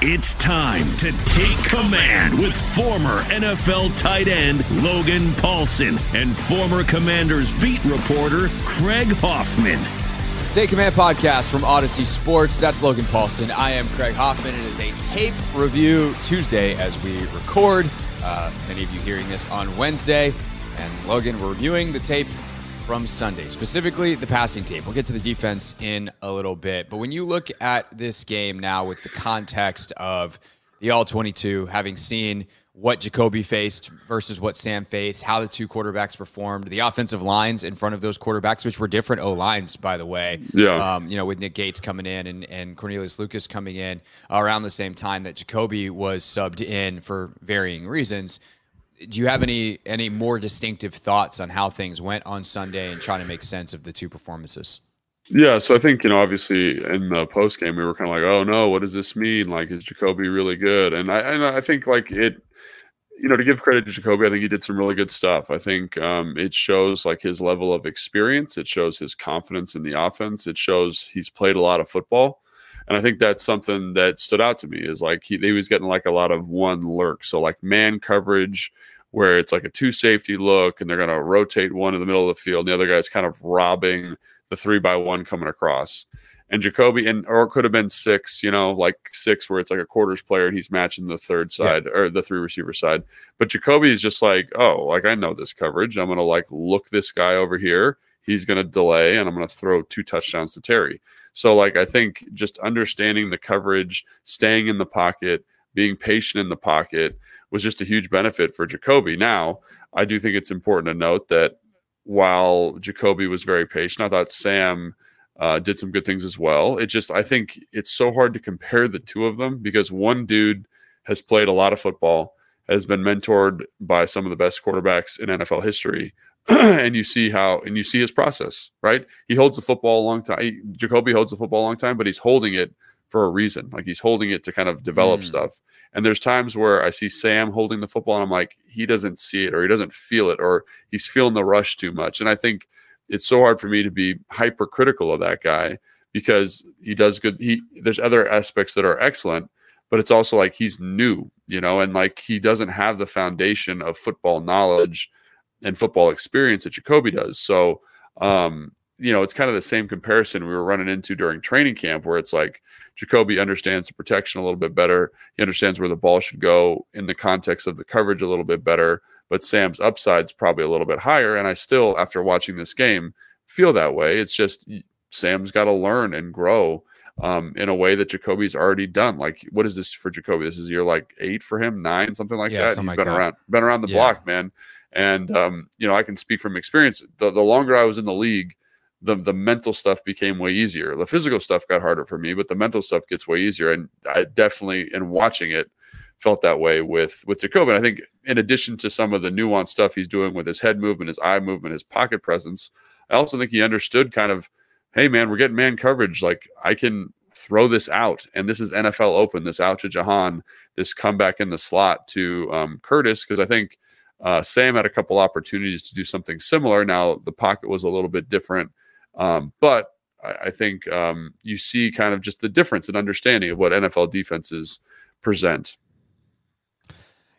It's time to take command with former NFL tight end Logan Paulsen and former Commanders beat reporter Craig Hoffman. Take Command podcast from Audacy Sports. That's Logan Paulsen. I am Craig Hoffman. It is a tape review Tuesday as we record. Uh, many of you hearing this on Wednesday. And Logan, we're reviewing the tape from Sunday, specifically the passing tape. We'll get to the defense in a little bit. But when you look at this game now with the context of the All 22, having seen what Jacoby faced versus what Sam faced, how the two quarterbacks performed, the offensive lines in front of those quarterbacks, which were different O lines, by the way. Yeah. Um, you know, with Nick Gates coming in and, and Cornelius Lucas coming in around the same time that Jacoby was subbed in for varying reasons do you have any any more distinctive thoughts on how things went on Sunday and trying to make sense of the two performances? Yeah, so I think you know, obviously in the post game, we were kind of like, "Oh no, what does this mean? Like, is Jacoby really good?" And I, and I think like it, you know, to give credit to Jacoby, I think he did some really good stuff. I think um, it shows like his level of experience. It shows his confidence in the offense. It shows he's played a lot of football. And I think that's something that stood out to me is like he, he was getting like a lot of one lurk. So like man coverage where it's like a two safety look and they're going to rotate one in the middle of the field. And the other guy's kind of robbing the three by one coming across. And Jacoby, and or it could have been six, you know, like six where it's like a quarters player and he's matching the third side yeah. or the three receiver side. But Jacoby is just like, oh, like I know this coverage. I'm going to like look this guy over here. He's going to delay and I'm going to throw two touchdowns to Terry. So, like, I think just understanding the coverage, staying in the pocket, being patient in the pocket was just a huge benefit for Jacoby. Now, I do think it's important to note that while Jacoby was very patient, I thought Sam uh, did some good things as well. It just, I think it's so hard to compare the two of them because one dude has played a lot of football, has been mentored by some of the best quarterbacks in NFL history. and you see how and you see his process, right? He holds the football a long time. He, Jacoby holds the football a long time, but he's holding it for a reason. Like he's holding it to kind of develop mm. stuff. And there's times where I see Sam holding the football and I'm like, he doesn't see it or he doesn't feel it or he's feeling the rush too much. And I think it's so hard for me to be hypercritical of that guy because he does good. He there's other aspects that are excellent, but it's also like he's new, you know, and like he doesn't have the foundation of football knowledge and football experience that Jacoby does. So, um, you know, it's kind of the same comparison we were running into during training camp, where it's like Jacoby understands the protection a little bit better. He understands where the ball should go in the context of the coverage a little bit better. But Sam's upside's probably a little bit higher. And I still, after watching this game, feel that way. It's just Sam's got to learn and grow um, in a way that Jacoby's already done. Like, what is this for Jacoby? This is year like eight for him, nine, something like yeah, that. Something He's like been that. around, been around the yeah. block, man. And um, you know, I can speak from experience. The, the longer I was in the league, the the mental stuff became way easier. The physical stuff got harder for me, but the mental stuff gets way easier. And I definitely, in watching it, felt that way with with Jacoby. And I think, in addition to some of the nuanced stuff he's doing with his head movement, his eye movement, his pocket presence, I also think he understood kind of, hey man, we're getting man coverage. Like I can throw this out, and this is NFL open. This out to Jahan, this comeback in the slot to um, Curtis, because I think uh, Sam had a couple opportunities to do something similar. Now the pocket was a little bit different, um, but I, I think um, you see kind of just the difference in understanding of what NFL defenses present.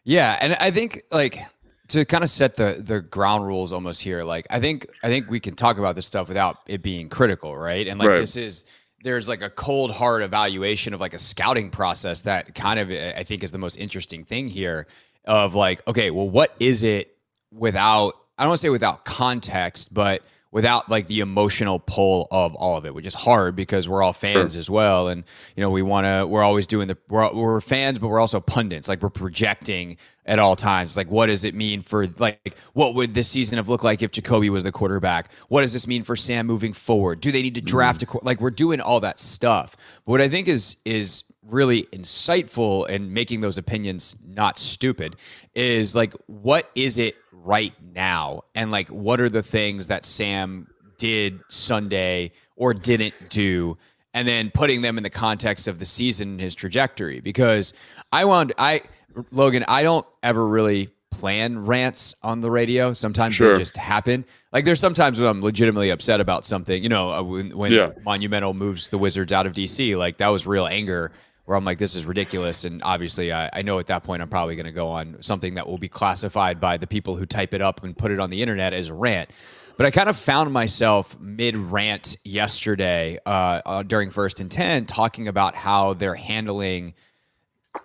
Yeah, and I think like to kind of set the the ground rules almost here. Like I think I think we can talk about this stuff without it being critical, right? And like right. this is there's like a cold hard evaluation of like a scouting process that kind of I think is the most interesting thing here of like okay well what is it without I don't want to say without context but without like the emotional pull of all of it, which is hard because we're all fans sure. as well. And, you know, we want to, we're always doing the, we're, we're fans, but we're also pundits. Like we're projecting at all times. Like, what does it mean for, like, what would this season have looked like if Jacoby was the quarterback? What does this mean for Sam moving forward? Do they need to draft mm. a, like, we're doing all that stuff. But what I think is, is, really insightful and making those opinions not stupid is like what is it right now? And like what are the things that Sam did Sunday or didn't do? And then putting them in the context of the season and his trajectory. Because I want I Logan I don't ever really plan rants on the radio. Sometimes sure. they just happen. Like there's sometimes when I'm legitimately upset about something you know uh, when, when yeah. Monumental moves the Wizards out of DC like that was real anger where I'm like, this is ridiculous. And obviously, I, I know at that point I'm probably going to go on something that will be classified by the people who type it up and put it on the internet as a rant. But I kind of found myself mid rant yesterday uh, uh, during First and 10 talking about how they're handling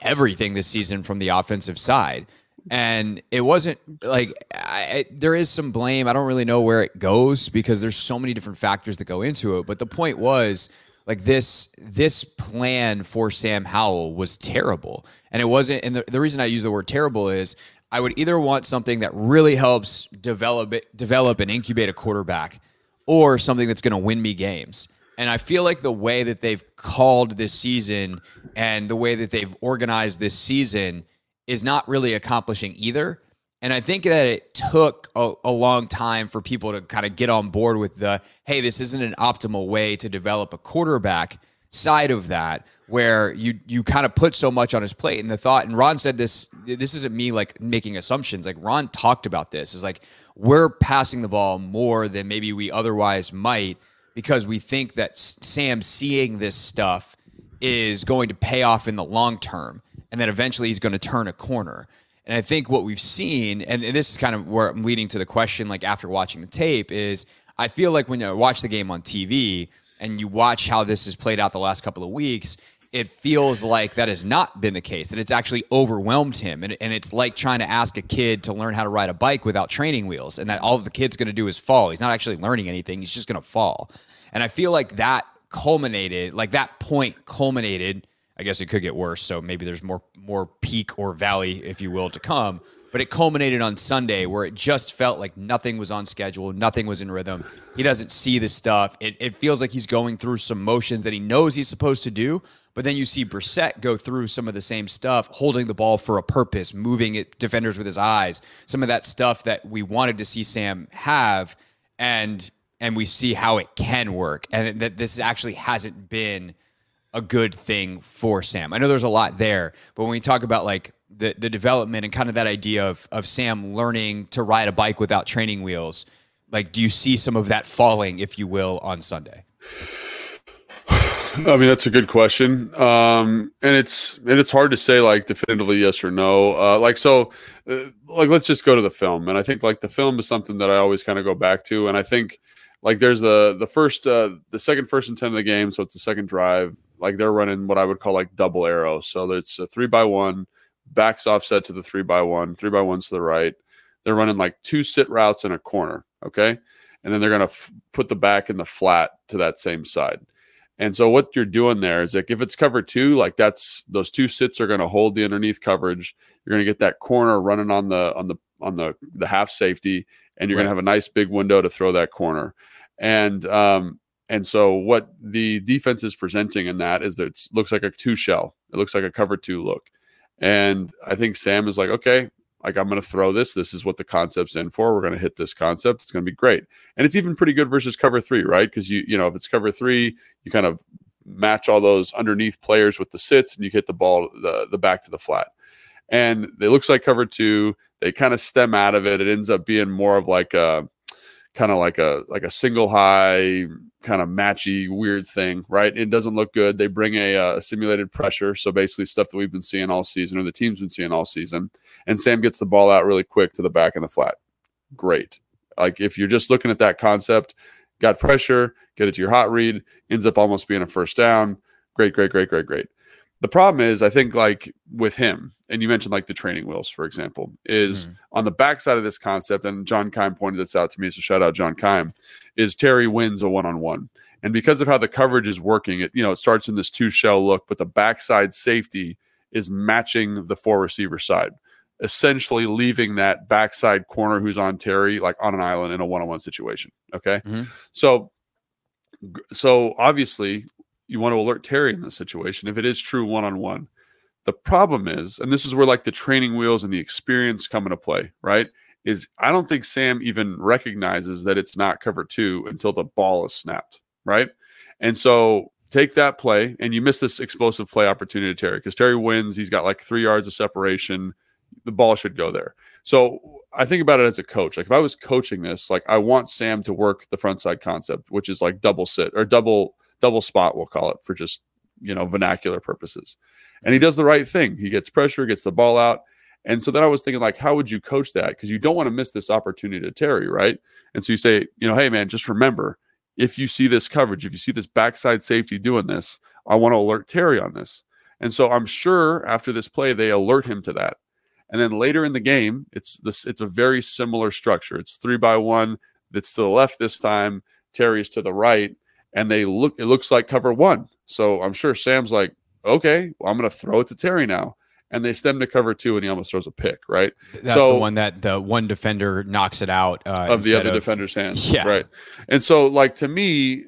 everything this season from the offensive side. And it wasn't like I, there is some blame. I don't really know where it goes because there's so many different factors that go into it. But the point was, like this this plan for Sam Howell was terrible. And it wasn't and the, the reason I use the word terrible is I would either want something that really helps develop it, develop and incubate a quarterback or something that's going to win me games. And I feel like the way that they've called this season and the way that they've organized this season is not really accomplishing either. And I think that it took a, a, long time for people to kind of get on board with the, hey, this isn't an optimal way to develop a quarterback side of that, where you you kind of put so much on his plate. And the thought, and Ron said this, this isn't me like making assumptions. Like Ron talked about this, is like we're passing the ball more than maybe we otherwise might because we think that Sam seeing this stuff is going to pay off in the long term and that eventually he's going to turn a corner. And I think what we've seen, and, this is kind of where I'm leading to the question, like after watching the tape, is I feel like when you watch the game on TV and you watch how this has played out the last couple of weeks, it feels like that has not been the case, that it's actually overwhelmed him. And, and it's like trying to ask a kid to learn how to ride a bike without training wheels, and that all the kid's going to do is fall. He's not actually learning anything, he's just going to fall. And I feel like that culminated, like that point culminated I guess it could get worse. So maybe there's more more peak or valley, if you will, to come. But it culminated on Sunday where it just felt like nothing was on schedule, nothing was in rhythm. He doesn't see the stuff. It, it feels like he's going through some motions that he knows he's supposed to do. But then you see Brissett go through some of the same stuff, holding the ball for a purpose, moving it defenders with his eyes, some of that stuff that we wanted to see Sam have, and and we see how it can work, and that this actually hasn't been a good thing for Sam. I know there's a lot there, but when we talk about like the the development and kind of that idea of of Sam learning to ride a bike without training wheels, like do you see some of that falling, if you will, on Sunday? I mean, that's a good question, um, and it's and it's hard to say like definitively yes or no. Uh, like so, uh, like let's just go to the film, and I think like the film is something that I always kind of go back to, and I think like there's the the first uh, the second first and ten of the game, so it's the second drive like they're running what I would call like double arrow. So it's a three by one, backs offset to the three by one, three by one's to the right. They're running like two sit routes in a corner. Okay. And then they're to f- put the back in the flat to that same side. And so what you're doing there is like if it's cover two, like that's those two sits are going to hold the underneath coverage. You're going to get that corner running on the on the on the the half safety, and you're right. going to have a nice big window to throw that corner. And um, and so what the defense is presenting in that is that it looks like a two shell. It looks like a cover two look. And I think Sam is like, okay, like I'm going to throw this. This is what the concept's in for. We're going to hit this concept. It's going to be great. And it's even pretty good versus cover three, right? Because you, you know, if it's cover three, you kind of match all those underneath players with the sits and you hit the ball, the, the back to the flat. And it looks like cover two. They kind of stem out of it. It ends up being more of like a, kind of like a like a single high kind of matchy weird thing right it doesn't look good they bring a, a, simulated pressure so basically stuff that we've been seeing all season or the team's been seeing all season and sam gets the ball out really quick to the back and the flat great like if you're just looking at that concept got pressure, get it to your hot read, ends up almost being a first down. Great, great, great, great, great. The problem is, I think, like with him, and you mentioned like the training wheels, for example, is mm. on the backside of this concept, and John Keim pointed this out to me, so shout out John Keim, is Terry wins a one on one. And because of how the coverage is working, it you know it starts in this two shell look, but the backside safety is matching the four receiver side, essentially leaving that backside corner who's on Terry like on an island in a one on one situation. Okay, mm-hmm. so so obviously you want to alert Terry in this situation if it is true one on one. The problem is, and this is where like the training wheels and the experience come into play, right? Is I don't think Sam even recognizes that it's not cover two until the ball is snapped right? And so take that play and you miss this explosive play opportunity to Terry because Terry wins. He's got like three yards of separation. The ball should go there. So I think about it as a coach. Like if I was coaching this, like I want Sam to work the front side concept, which is like double sit or double double spot, we'll call it for just you know vernacular purposes. And he does the right thing. He gets pressure, gets the ball out. And so then I was thinking, like, how would you coach that? Because you don't want to miss this opportunity to Terry, right? And so you say, you know, hey man, just remember, if you see this coverage, if you see this backside safety doing this, I want to alert Terry on this. And so I'm sure after this play, they alert him to that. And then later in the game, it's this it's a very similar structure. It's three by one. that's to the left this time. Terry's to the right. And they look, it looks like cover one. So I'm sure Sam's like, okay, well, I'm gonna throw it to Terry now and they stem to cover two, and he almost throws a pick. Right. That's so, the one that the one defender knocks it out uh, of the other of, defender's hands. Yeah. Right. And so, like to me,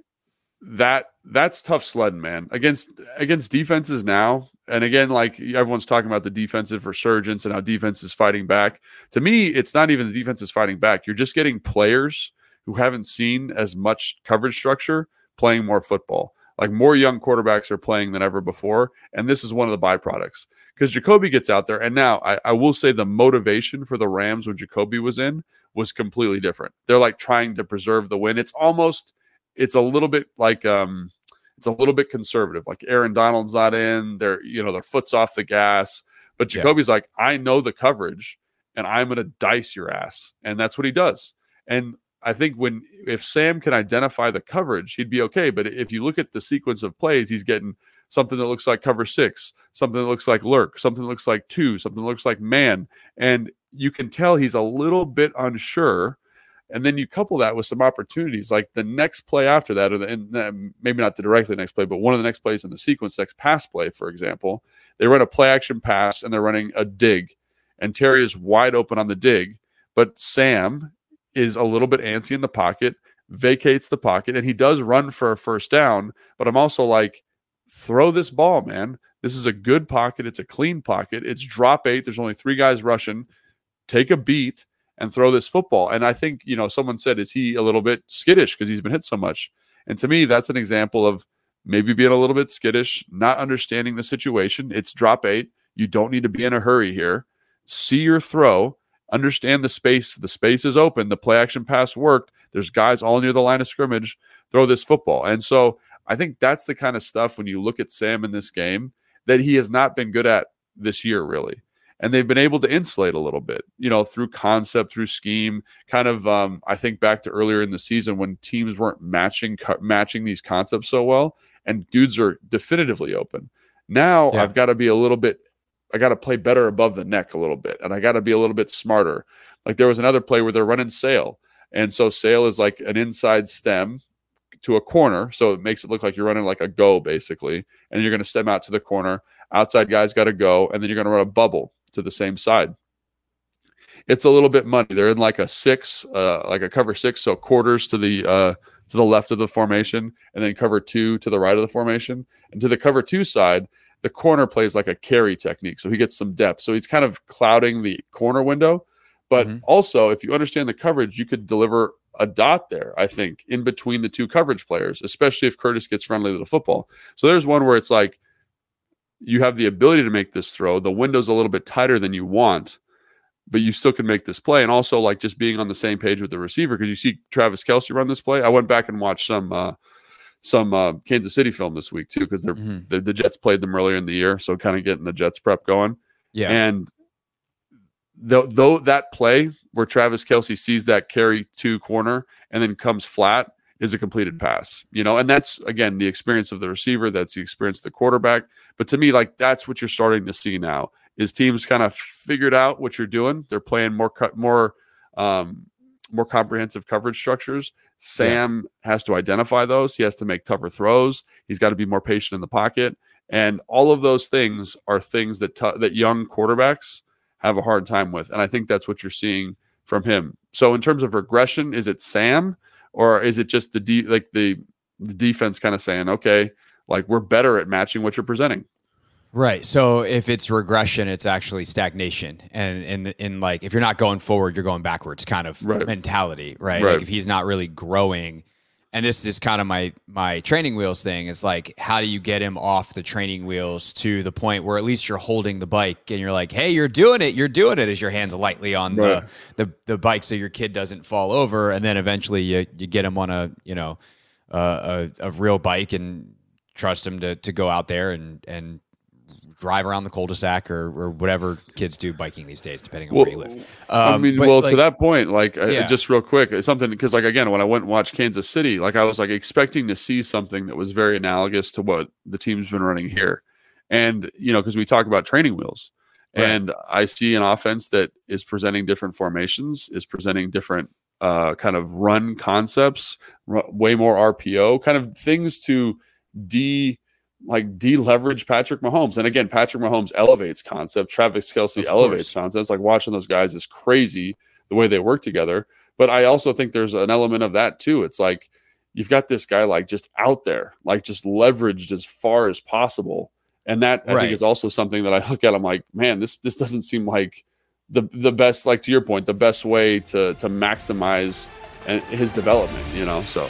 that that's tough sledding, man. Against against defenses now, and again, like everyone's talking about the defensive resurgence and how defense is fighting back. To me, it's not even the defense is fighting back. You're just getting players who haven't seen as much coverage structure playing more football. Like more young quarterbacks are playing than ever before, and this is one of the byproducts because Jacoby gets out there. And now I, I, will say the motivation for the Rams when Jacoby was in was completely different. They're like trying to preserve the win. It's almost, it's a little bit like, um, it's a little bit conservative. Like Aaron Donald's not in. They're, you know, their foot's off the gas. But Jacoby's yeah. like, I know the coverage and I'm going to dice your ass. And that's what he does. And I think when if Sam can identify the coverage, he'd be okay. But if you look at the sequence of plays, he's getting something that looks like cover six, something that looks like lurk, something that looks like two, something that looks like man. And you can tell he's a little bit unsure. And then you couple that with some opportunities, like the next play after that, or the, and uh, maybe not the directly next play, but one of the next plays in the sequence, next pass play, for example, they run a play action pass and they're running a dig, and Terry is wide open on the dig, but Sam is a little bit antsy in the pocket, vacates the pocket, and he does run for a first down. But I'm also like, throw this ball, man. This is a good pocket. It's a clean pocket. It's drop eight. There's only three guys rushing. Take a beat and throw this football. And I think, you know, someone said, is he a little bit skittish because he's been hit so much? And to me, that's an example of maybe being a little bit skittish, not understanding the situation. It's drop eight. You don't need to be in a hurry here. See your throw, understand the space. The space is open. The play action pass worked. There's guys all near the line of scrimmage. Throw this football. And so I think that's the kind of stuff when you look at Sam in this game that he has not been good at this year, really. And they've been able to insulate a little bit, you know, through concept, through scheme. Kind of, um, I think back to earlier in the season when teams weren't matching matching these concepts so well, and dudes are definitively open. Now yeah. I've got to be a little bit, I got to play better above the neck a little bit, and I got to be a little bit smarter. Like there was another play where they're running sail, and so sail is like an inside stem to a corner. So it makes it look like you're running like a go basically. And you're going to stem out to the corner. Outside guys got to go. And then you're going to run a bubble to the same side. It's a little bit money. They're in like a six, uh, like a cover six. So quarters to the, uh, to the left of the formation and then cover two to the right of the formation. And to the cover two side, the corner plays like a carry technique. So he gets some depth. So he's kind of clouding the corner window. But mm-hmm. also, if you understand the coverage, you could deliver a dot there, I think, in between the two coverage players, especially if Curtis gets friendly to the football. So there's one where it's like you have the ability to make this throw. The window's a little bit tighter than you want, but you still can make this play. And also, like just being on the same page with the receiver because you see Travis Kelce run this play. I went back and watched some uh, some uh, Kansas City film this week too because they're, mm-hmm. they're, the Jets played them earlier in the year, so kind of getting the Jets prep going. Yeah, and though, though that play where Travis Kelce sees that carry two corner and then comes flat is a completed pass, you know, and that's again the experience of the receiver, that's the experience of the quarterback. But to me, like that's what you're starting to see now is teams kind of figured out what you're doing. They're playing more cut more um more comprehensive coverage structures. Sam yeah. has to identify those. He has to make tougher throws. He's got to be more patient in the pocket. And all of those things are things that t- that young quarterbacks have a hard time with. And I think that's what you're seeing from him. So in terms of regression, is it Sam or is it just the de- like the the defense kind of saying, okay, like we're better at matching what you're presenting? Right. So if it's regression, it's actually stagnation, and in in like if you're not going forward, you're going backwards, kind of right. mentality, right? right? Like if he's not really growing, and this is kind of my my training wheels thing. Is like how do you get him off the training wheels to the point where at least you're holding the bike and you're like, hey, you're doing it, you're doing it as your hands lightly on right. the, the the bike so your kid doesn't fall over, and then eventually you you get him on a you know uh, a, a real bike and trust him to to go out there and and drive around the cul-de-sac or, or whatever kids do biking these days, depending on well, where you live. Um, I mean, well, like, to that point, like uh, yeah. just real quick, something because like again, when I went and watched Kansas City, like I was like expecting to see something that was very analogous to what the team's been running here, and you know, because we talk about training wheels. Right. And I see an offense that is presenting different formations, is presenting different uh, kind of run concepts, r- way more RPO, kind of things to de like deleverage Patrick Mahomes. And again, Patrick Mahomes elevates concept. Travis Kelce elevates concept. It's like watching those guys is crazy the way they work together. But I also think there's an element of that too. It's like you've got this guy like just out there, like just leveraged as far as possible. And that I right. think is also something that I look at. I'm like, man, this this doesn't seem like the the best, like to your point, the best way to to maximize uh, his development. You know, so.